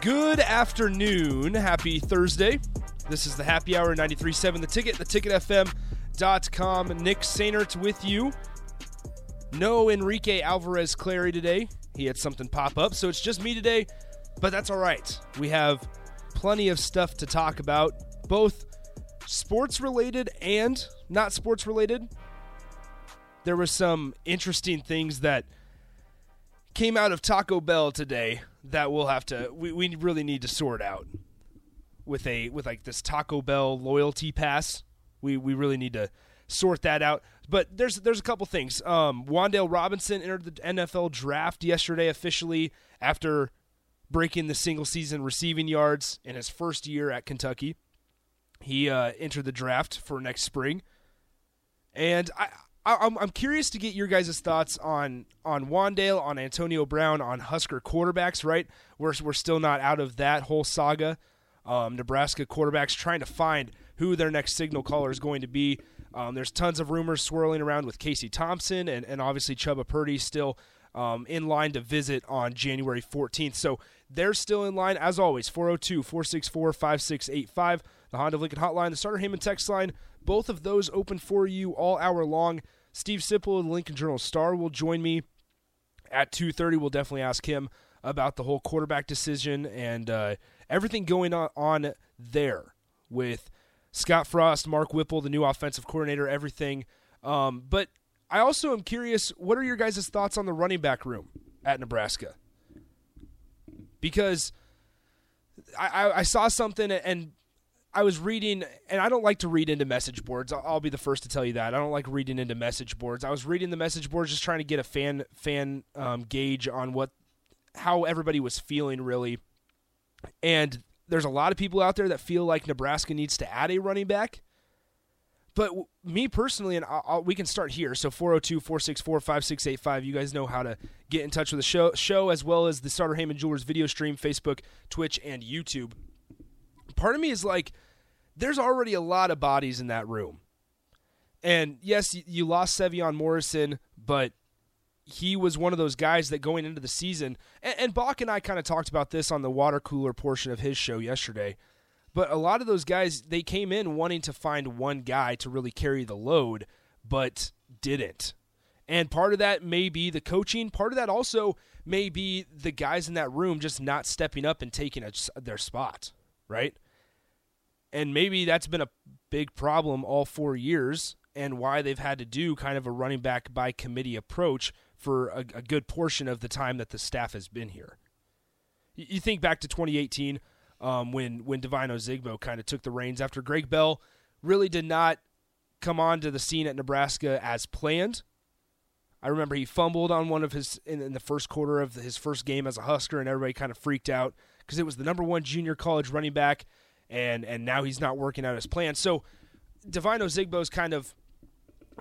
Good afternoon. Happy Thursday. This is the happy hour 93.7 The Ticket, the theticketfm.com. Nick Sainert with you. No Enrique Alvarez Clary today. He had something pop up, so it's just me today, but that's all right. We have plenty of stuff to talk about, both sports related and not sports related. There were some interesting things that came out of Taco Bell today that we'll have to we, we really need to sort out with a with like this Taco Bell loyalty pass. We we really need to sort that out. But there's there's a couple things. Um, Wan'Dale Robinson entered the NFL draft yesterday officially after breaking the single season receiving yards in his first year at Kentucky. He uh, entered the draft for next spring, and I. I- I'm, I'm curious to get your guys' thoughts on on Wan'Dale, on Antonio Brown, on Husker quarterbacks. Right, we're we're still not out of that whole saga. Um, Nebraska quarterbacks trying to find who their next signal caller is going to be. Um, there's tons of rumors swirling around with Casey Thompson and, and obviously Chubba Purdy still um, in line to visit on January 14th. So they're still in line, as always, 402 464 5685, the Honda of Lincoln hotline, the Sartor Hamann text line. Both of those open for you all hour long. Steve Sipple of the Lincoln Journal Star will join me at 2.30 we'll definitely ask him about the whole quarterback decision and uh, everything going on, on there with scott frost mark whipple the new offensive coordinator everything um, but i also am curious what are your guys' thoughts on the running back room at nebraska because I, I, I saw something and I was reading, and I don't like to read into message boards. I'll, I'll be the first to tell you that. I don't like reading into message boards. I was reading the message boards just trying to get a fan fan um, gauge on what how everybody was feeling really. And there's a lot of people out there that feel like Nebraska needs to add a running back. But w- me personally, and I'll, I'll, we can start here. So 402 464 5685. You guys know how to get in touch with the show, show as well as the Sartor Hamann Jewelers video stream, Facebook, Twitch, and YouTube part of me is like, there's already a lot of bodies in that room. And yes, you lost Sevion Morrison, but he was one of those guys that going into the season, and, and Bach and I kind of talked about this on the water cooler portion of his show yesterday. But a lot of those guys, they came in wanting to find one guy to really carry the load, but didn't. And part of that may be the coaching. Part of that also may be the guys in that room just not stepping up and taking a, their spot, right? And maybe that's been a big problem all four years and why they've had to do kind of a running back by committee approach for a, a good portion of the time that the staff has been here. You, you think back to 2018 um, when, when Devine Ozigbo kind of took the reins after Greg Bell really did not come onto the scene at Nebraska as planned. I remember he fumbled on one of his in, in the first quarter of his first game as a Husker, and everybody kind of freaked out because it was the number one junior college running back, and and now he's not working out his plan. So Devine Ozigbo's kind of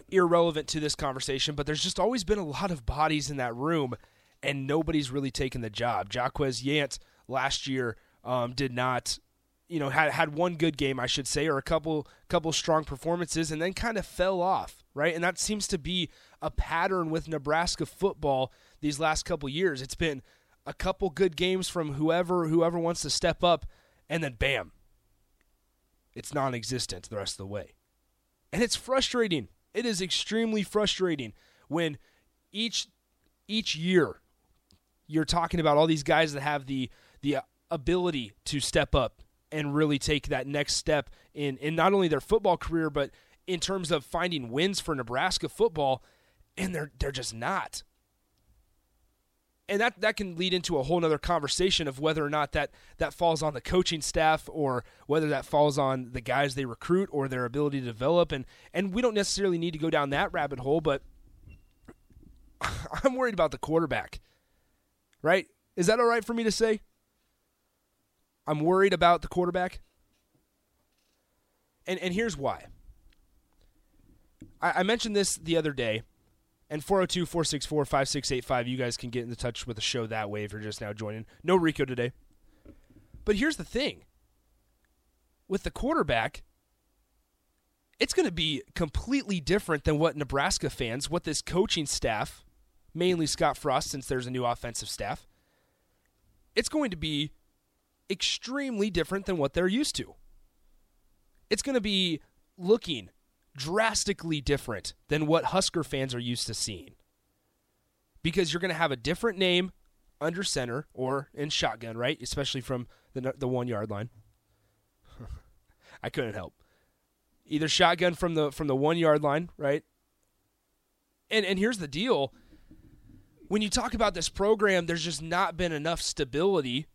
irrelevant to this conversation, but there's just always been a lot of bodies in that room, and nobody's really taken the job. Jaquez Yant last year um, did not, you know, had had one good game, I should say, or a couple couple strong performances, and then kind of fell off, right? And that seems to be a pattern with Nebraska football these last couple years. It's been a couple good games from whoever whoever wants to step up, and then bam, it's non-existent the rest of the way, and it's frustrating. It is extremely frustrating when each each year you're talking about all these guys that have the the ability to step up and really take that next step in in not only their football career but in terms of finding wins for Nebraska football and they're they're just not. And that that can lead into a whole nother conversation of whether or not that that falls on the coaching staff or whether that falls on the guys they recruit or their ability to develop. And and we don't necessarily need to go down that rabbit hole but I'm worried about the quarterback right? Is that all right for me to say? I'm worried about the quarterback. And and here's why. I, I mentioned this the other day and 402 464 5685, you guys can get in touch with the show that way if you're just now joining. No Rico today. But here's the thing with the quarterback, it's going to be completely different than what Nebraska fans, what this coaching staff, mainly Scott Frost, since there's a new offensive staff, it's going to be extremely different than what they're used to. It's going to be looking drastically different than what Husker fans are used to seeing. Because you're going to have a different name under center or in shotgun, right? Especially from the the 1 yard line. I couldn't help. Either shotgun from the from the 1 yard line, right? And and here's the deal. When you talk about this program, there's just not been enough stability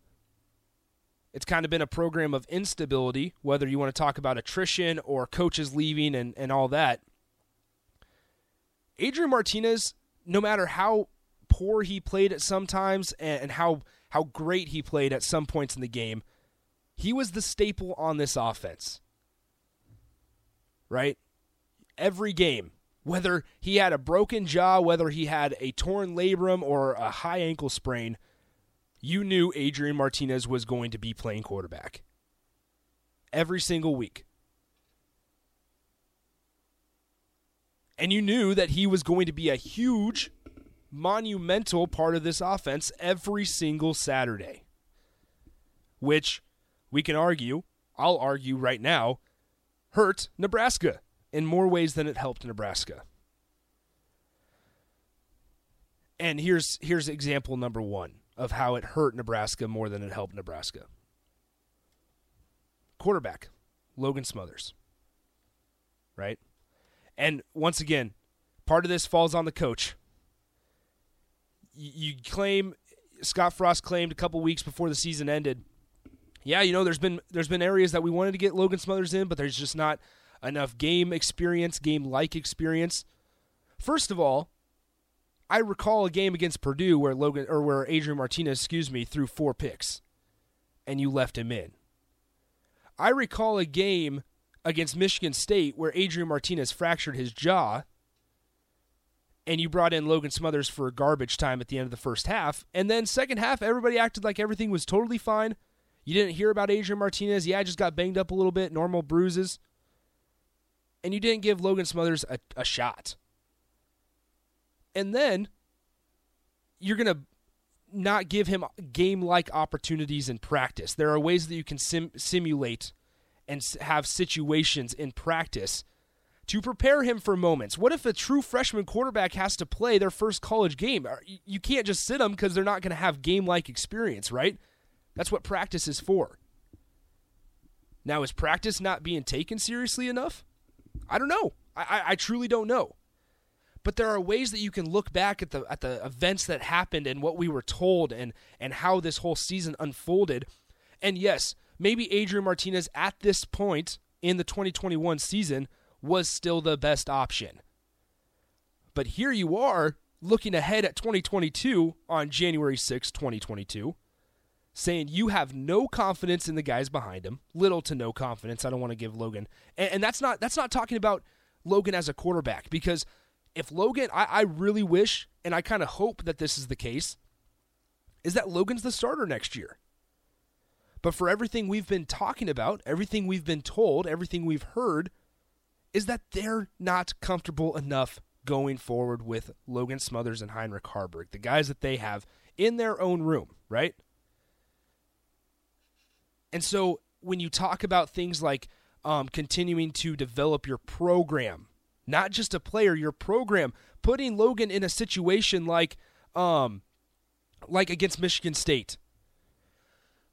it's kind of been a program of instability, whether you want to talk about attrition or coaches leaving and, and all that. Adrian Martinez, no matter how poor he played at and, and how how great he played at some points in the game, he was the staple on this offense. Right? Every game, whether he had a broken jaw, whether he had a torn labrum or a high ankle sprain, you knew Adrian Martinez was going to be playing quarterback every single week. And you knew that he was going to be a huge, monumental part of this offense every single Saturday. Which we can argue, I'll argue right now, hurt Nebraska in more ways than it helped Nebraska. And here's here's example number 1 of how it hurt Nebraska more than it helped Nebraska. Quarterback, Logan Smothers. Right? And once again, part of this falls on the coach. You claim Scott Frost claimed a couple weeks before the season ended. Yeah, you know, there's been there's been areas that we wanted to get Logan Smothers in, but there's just not enough game experience, game like experience. First of all, I recall a game against Purdue where Logan or where Adrian Martinez, excuse me, threw four picks, and you left him in. I recall a game against Michigan State where Adrian Martinez fractured his jaw, and you brought in Logan Smothers for garbage time at the end of the first half, and then second half everybody acted like everything was totally fine. You didn't hear about Adrian Martinez. Yeah, I just got banged up a little bit, normal bruises. And you didn't give Logan Smothers a, a shot. And then you're going to not give him game like opportunities in practice. There are ways that you can sim- simulate and have situations in practice to prepare him for moments. What if a true freshman quarterback has to play their first college game? You can't just sit them because they're not going to have game like experience, right? That's what practice is for. Now, is practice not being taken seriously enough? I don't know. I, I, I truly don't know but there are ways that you can look back at the at the events that happened and what we were told and and how this whole season unfolded. And yes, maybe Adrian Martinez at this point in the 2021 season was still the best option. But here you are looking ahead at 2022 on January 6, 2022, saying you have no confidence in the guys behind him, little to no confidence. I don't want to give Logan. And, and that's not that's not talking about Logan as a quarterback because if Logan, I, I really wish and I kind of hope that this is the case, is that Logan's the starter next year. But for everything we've been talking about, everything we've been told, everything we've heard, is that they're not comfortable enough going forward with Logan Smothers and Heinrich Haarberg, the guys that they have in their own room, right? And so when you talk about things like um, continuing to develop your program, not just a player, your program. Putting Logan in a situation like um like against Michigan State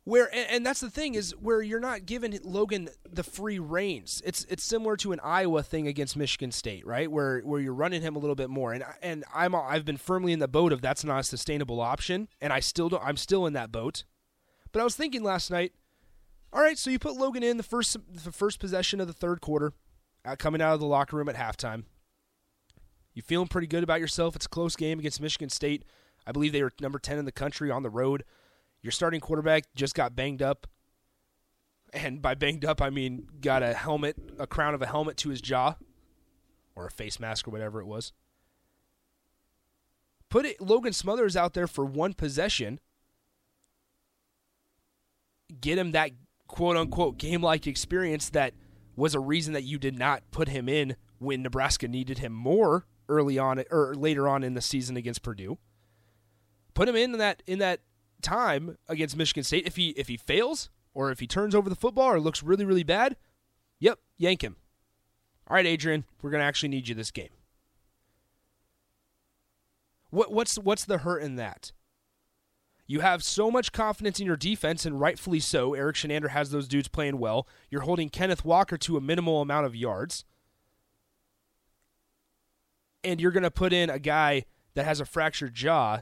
Where and, and that's the thing is where you're not giving Logan the free reins. It's it's similar to an Iowa thing against Michigan State, right? Where where you're running him a little bit more. And and I'm I've been firmly in the boat of that's not a sustainable option, and I still don't. I'm still in that boat. But I was thinking last night. All right, so you put Logan in the first the first possession of the third quarter, Uh, coming out of the locker room at halftime. You feeling pretty good about yourself? It's a close game against Michigan State. I believe they were number ten in the country on the road. Your starting quarterback just got banged up. And by banged up, I mean got a helmet, a crown of a helmet to his jaw, or a face mask or whatever it was. Put it, Logan Smothers out there for one possession. Get him that quote unquote game like experience that was a reason that you did not put him in when Nebraska needed him more early on or later on in the season against Purdue. Put him in that in that time against Michigan State. If he if he fails or if he turns over the football or looks really really bad, yep, yank him. All right, Adrian, we're gonna actually need you this game. What what's what's the hurt in that? You have so much confidence in your defense, and rightfully so. Erik Chinander has those dudes playing well. You're holding Kenneth Walker to a minimal amount of yards. And you're going to put in a guy that has a fractured jaw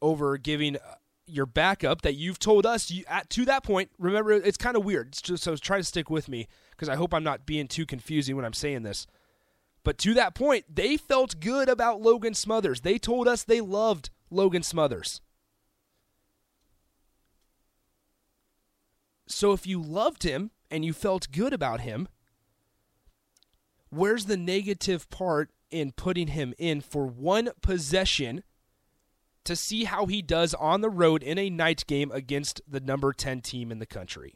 over giving uh, your backup that you've told us you, at, to that point. Remember, it's kind of weird. Just, so try to stick with me because I hope I'm not being too confusing when I'm saying this. But to that point, they felt good about Logan Smothers. They told us they loved Logan Smothers. So if you loved him and you felt good about him, where's the negative part in putting him in for one possession to see how he does on the road in a night game against the number 10 team in the country?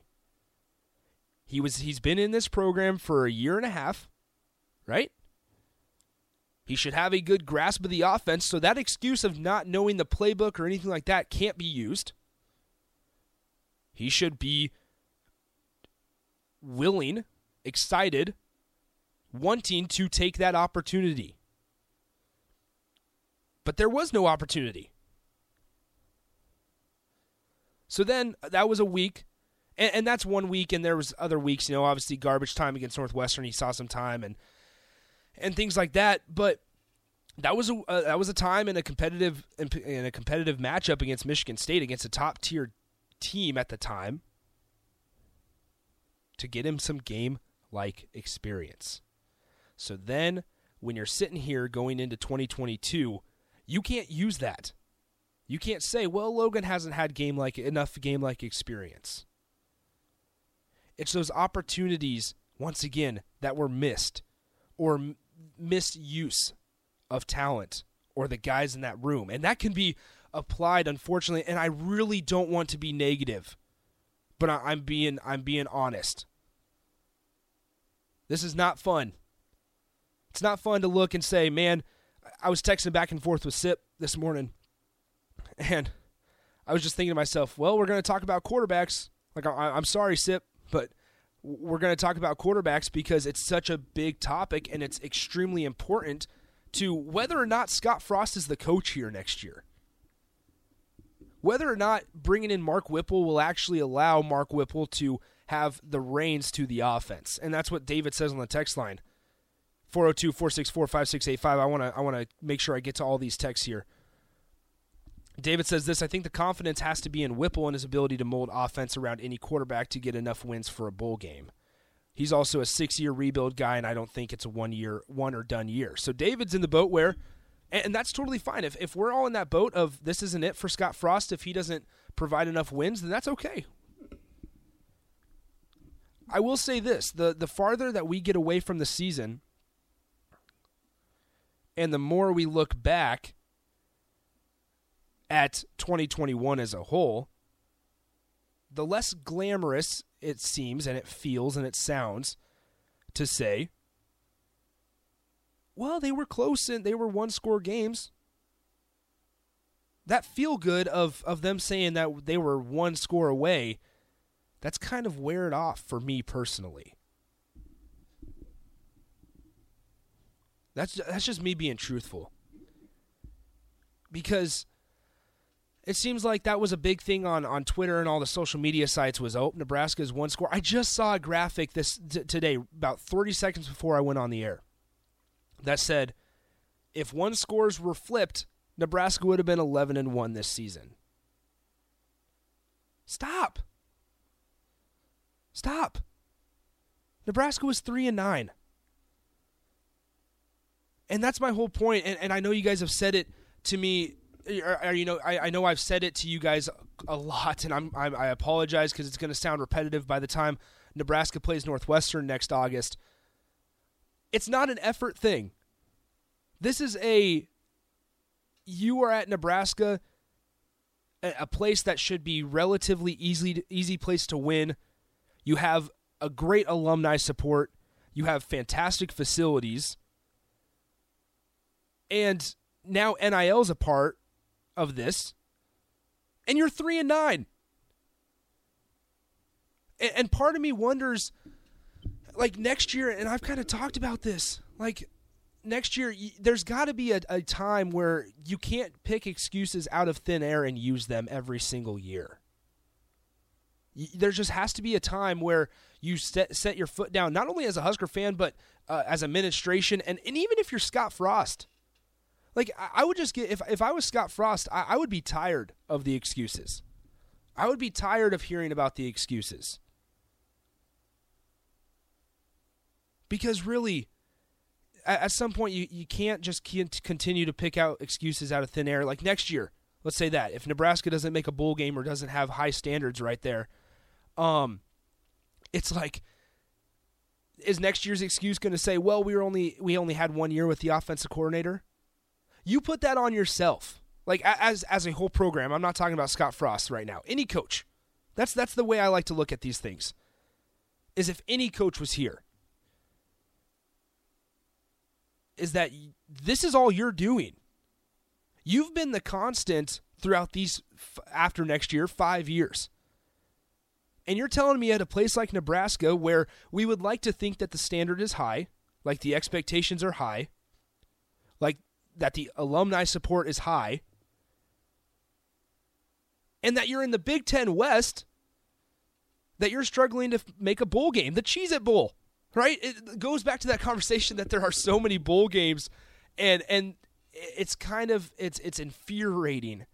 He was he's been in this program for a year and a half, right? He should have a good grasp of the offense, so that excuse of not knowing the playbook or anything like that can't be used. He should be willing, excited, wanting to take that opportunity. But there was no opportunity. So then uh, that was a week, and, and, that's one week, and there was other weeks. You know, obviously garbage time against Northwestern, he saw some time, and and things like that. But that was a uh, that was a time in a competitive in a competitive matchup against Michigan State against a top tier team at the time to get him some game like experience. So then when you're sitting here going into 2022, you can't use that. You can't say, "Well, Logan hasn't had game like enough game like experience." It's those opportunities once again that were missed or misuse of talent or the guys in that room. And that can be applied unfortunately and I really don't want to be negative. But I, am being I'm being honest. This is not fun. It's not fun to look and say, man, I was texting back and forth with Sip this morning, and I was just thinking to myself, well, we're going to talk about quarterbacks. Like, I, am sorry, Sip, but we're going to talk about quarterbacks because it's such a big topic and it's extremely important to whether or not Scott Frost is the coach here next year. Whether or not bringing in Mark Whipple will actually allow Mark Whipple to have the reins to the offense. And that's what David says on the text line. 402-464-5685. I want to I want to make sure I get to all these texts here. David says this, I think the confidence has to be in Whipple and his ability to mold offense around any quarterback to get enough wins for a bowl game. He's also a 6-year rebuild guy and I don't think it's a one year one or done year. So David's in the boat where and that's totally fine. If if we're all in that boat of this isn't it for Scott Frost if he doesn't provide enough wins, then that's okay. I will say this: the the farther that we get away from the season, and the more we look back at 2021 as a whole, the less glamorous it seems and it feels and it sounds to say, well, they were close and they were one score games. That feel good of, of them saying that they were one score away that's kind of wear it off for me personally. That's that's just me being truthful. Because It seems like that was a big thing on, on Twitter and all the social media sites was oh Nebraska's one score. I just saw a graphic this t- today about 30 seconds before I went on the air that said if one scores were flipped, Nebraska would have been 11 and 1 this season. Stop. Stop. Nebraska was 3 and 9. And that's my whole point and, and I know you guys have said it to me you know, I, I know I've said it to you guys a lot, and I'm, I'm I apologize because it's going to sound repetitive by the time Nebraska plays Northwestern next August. It's not an effort thing. This is a you are at Nebraska, a, a place that should be relatively easy easy place to win. You have a great alumni support. You have fantastic facilities. And now NIL's a part of this, and you're three and nine. And, and part of me wonders, like next year, and I've kind of talked about this, like next year, there's got to be a, a time where you can't pick excuses out of thin air and use them every single year. There just has to be a time where you set, set your foot down, not only as a Husker fan, but uh, as administration, and, and even if you're Scott Frost like I would just get if if I was Scott Frost, I, I would be tired of the excuses. I would be tired of hearing about the excuses. Because really, at, at some point, you, you can't just continue to pick out excuses out of thin air. Like next year, let's say that if Nebraska doesn't make a bowl game or doesn't have high standards right there, um, it's like is next year's excuse going to say, well, we were only we only had one year with the offensive coordinator? You put that on yourself. Like as as a whole program. I'm not talking about Scott Frost right now. Any coach. That's that's the way I like to look at these things. Is if any coach was here is that this is all you're doing. You've been the constant throughout these after next year 5 years. And you're telling me at a place like Nebraska where we would like to think that the standard is high, like the expectations are high, like that the alumni support is high, and that you're in the Big Ten West, that you're struggling to make a bowl game, the Cheez It Bowl, right? It goes back to that conversation that there are so many bowl games, and and it's kind of it's it's infuriating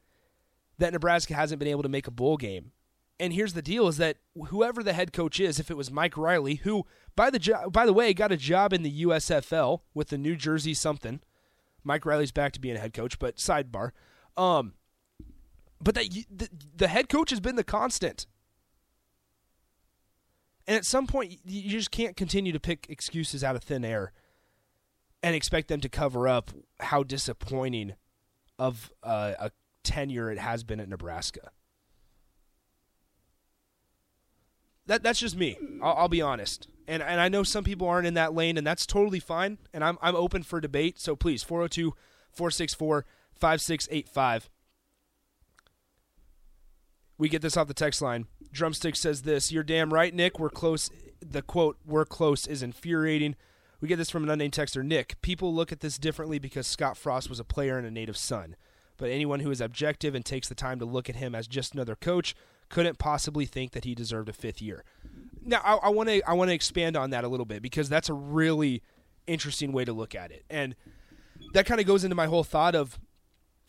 that Nebraska hasn't been able to make a bowl game. And here's the deal: is that whoever the head coach is, if it was Mike Riley, who by the jo- by the way got a job in the USFL with the New Jersey something, Mike Riley's back to being a head coach, but sidebar. Um, but that the, the head coach has been the constant. And at some point, you just can't continue to pick excuses out of thin air and expect them to cover up how disappointing of uh, a tenure it has been at Nebraska. That that's just me. I'll, I'll be honest and and I know some people aren't in that lane, and that's totally fine. And I'm I'm open for debate. So please, 402 464 5685. We get this off the text line. Drumstick says this You're damn right, Nick. We're close. The quote, we're close, is infuriating. We get this from an unnamed texter. Nick, people look at this differently because Scott Frost was a player and a native son. But anyone who is objective and takes the time to look at him as just another coach couldn't possibly think that he deserved a fifth year now I want to I want to expand on that a little bit because that's a really interesting way to look at it, and that kind of goes into my whole thought of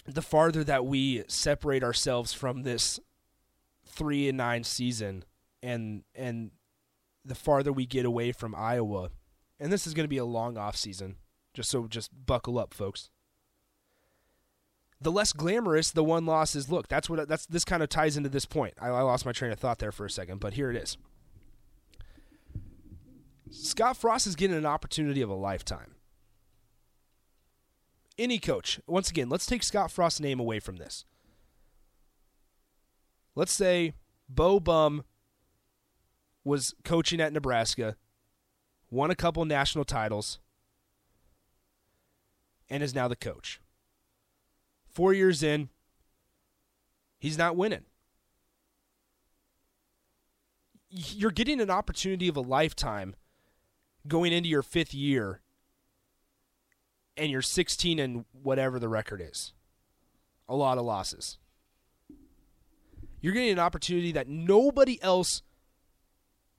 the farther that we separate ourselves from this three and nine season, and and the farther we get away from Iowa, and this is going to be a long off season. Just so just buckle up, folks. The less glamorous the one loss is. Look, that's what that's this kind of ties into this point. I, I lost my train of thought there for a second, but here it is. Scott Frost is getting an opportunity of a lifetime. Any coach, once again, let's take Scott Frost's name away from this. Let's say Bo Bum was coaching at Nebraska, won a couple national titles, and is now the coach. Four years in, he's not winning. You're getting an opportunity of a lifetime going into your fifth year and you're 16 and whatever the record is. A lot of losses. You're getting an opportunity that nobody else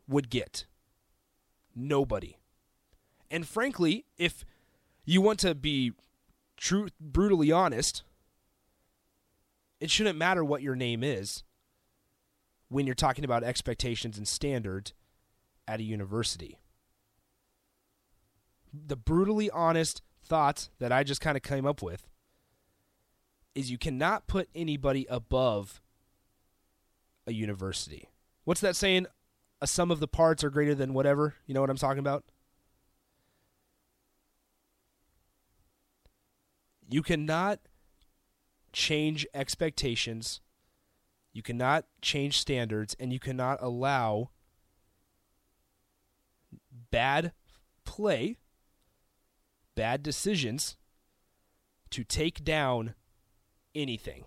would get. Nobody. And frankly, if you want to be true brutally honest, it shouldn't matter what your name is when you're talking about expectations and standards at a university. The brutally honest thoughts that I just kind of came up with is you cannot put anybody above a university. What's that saying? A sum of the parts are greater than whatever. You know what I'm talking about? You cannot change expectations, you cannot change standards, and you cannot allow bad play, bad decisions to take down anything.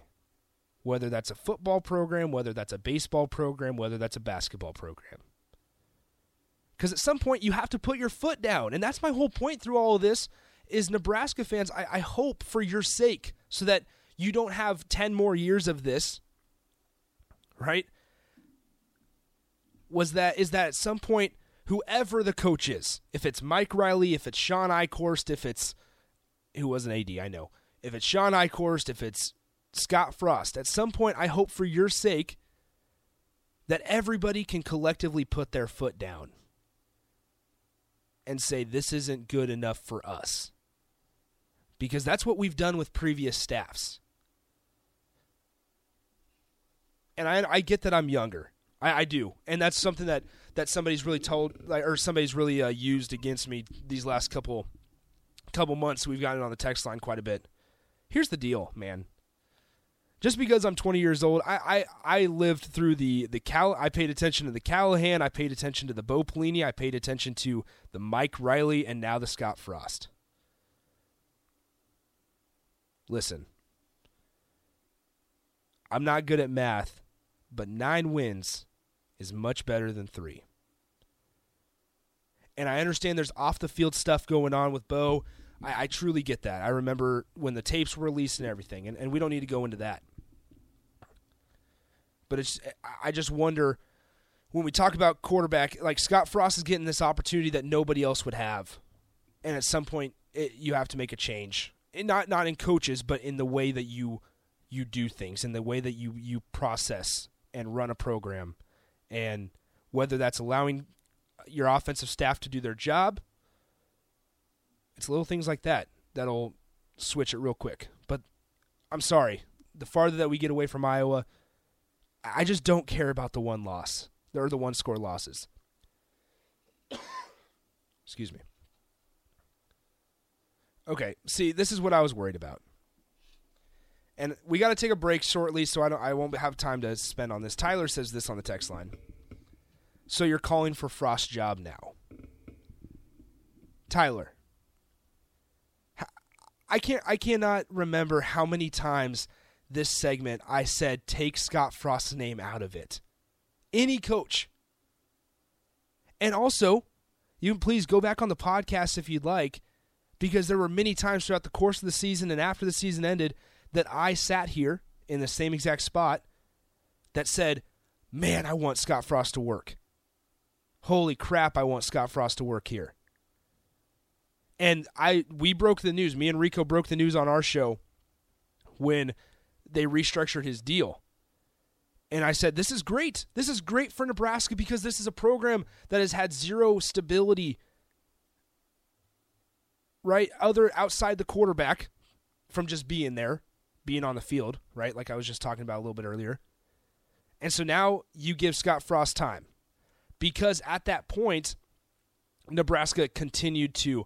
Whether that's a football program, whether that's a baseball program, whether that's a basketball program. Because at some point you have to put your foot down. And that's my whole point through all of this is Nebraska fans, I, I hope for your sake, so that you don't have 10 more years of this, right? Was that, is that at some point, whoever the coach is, if it's Mike Riley, if it's Shawn Eichorst, if it's, who was an AD, I know, if it's Shawn Eichorst, if it's Scott Frost, at some point, I hope for your sake that everybody can collectively put their foot down and say, this isn't good enough for us because that's what we've done with previous staffs. And I, I get that I'm younger. I, I do, and that's something that, that somebody's really told, or somebody's really uh, used against me these last couple couple months. We've gotten on the text line quite a bit. Here's the deal, man. Just because I'm 20 years old, I, I, I lived through the the Cal. I paid attention to the Callahan. I paid attention to the Bo Pelini. I paid attention to the Mike Riley, and now the Scott Frost. Listen, I'm not good at math, but nine wins is much better than three. And I understand there's off the field stuff going on with Bo. I, I, truly get that. I remember when the tapes were released and everything, and, and we don't need to go into that. But it's I just wonder when we talk about quarterback, like Scott Frost is getting this opportunity that nobody else would have, and at some point it, you have to make a change not not in coaches, but in the way that you you do things, in the way that you you process and run a program, and whether that's allowing uh, your offensive staff to do their job. It's little things like that that'll switch it real quick. But I'm sorry, the farther that we get away from Iowa, I just don't care about the one loss or the one score losses. Excuse me. Okay, see, this is what I was worried about. And we got to take a break shortly, so I don't. I won't have time to spend on this. Tyler says this on the text line. So you're calling for Frost job now, Tyler? I can't. I cannot remember how many times this segment I said take Scott Frost's name out of it. Any coach. And also, you can please go back on the podcast if you'd like because there were many times throughout the course of the season and after the season ended that I sat here in the same exact spot that said, Man, I want Scott Frost to work. Holy crap, I want Scott Frost to work here. And I we broke the news. Me and Rico broke the news on our show when they restructured his deal. And I said, This is great. This is great for Nebraska because this is a program that has had zero stability right? Other outside the quarterback from just being there, being on the field, right? Like I was just talking about a little bit earlier. And so now you give Scott Frost time because at that point, Nebraska continued to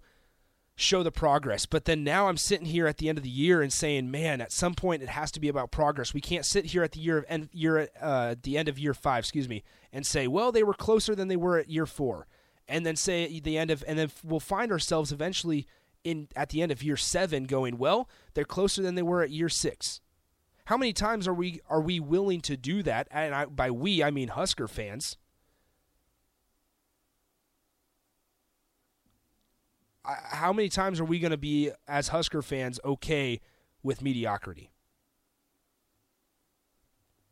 show the progress. But then now I'm sitting here at the end of the year and saying, man, at some point it has to be about progress. We can't sit here at the year of end, year uh, the end of year five, excuse me, and say, well, they were closer than they were at year four, and then say at the end of, and then we'll find ourselves eventually in at the end of year seven going, well, they're closer than they were at year six. How many times are we are we willing to do that? And I, by we, I mean Husker fans. how many times are we going to be as Husker fans okay with mediocrity?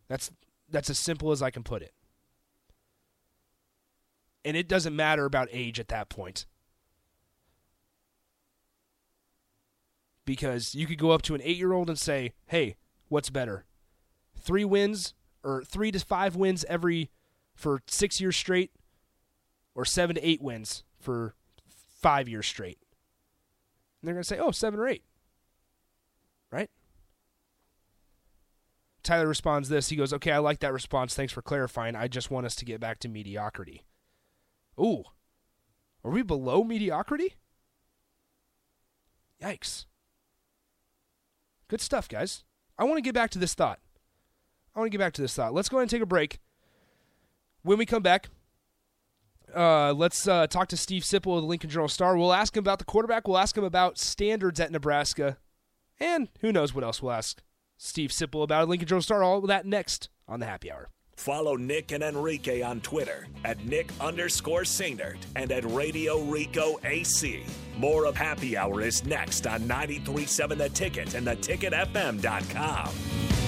That's That's as simple as I can put it. And it doesn't matter about age at that point. Because you could go up to an eight year old and say, hey, what's better? Three wins or three to five wins every for six years straight, or seven to eight wins for five years straight. And they're going to say, oh, seven or eight. Right? Tyler responds this. He goes, okay, I like that response. Thanks for clarifying. I just want us to get back to mediocrity. Ooh. Are we below mediocrity? Yikes. Good stuff, guys. I want to get back to this thought. I want to get back to this thought. Let's go ahead and take a break. When we come back, uh, let's uh, talk to Steve Sipple of the Lincoln Journal Star. We'll ask him about the quarterback. We'll ask him about standards at Nebraska. And who knows what else we'll ask Steve Sipple about Lincoln Journal Star. All that next on the Happy Hour. Follow Nick and Enrique on Twitter at Nick underscore Sainert and at Radio Rico AC. More of Happy Hour is next on 93.7 The Ticket and theticketfm.com.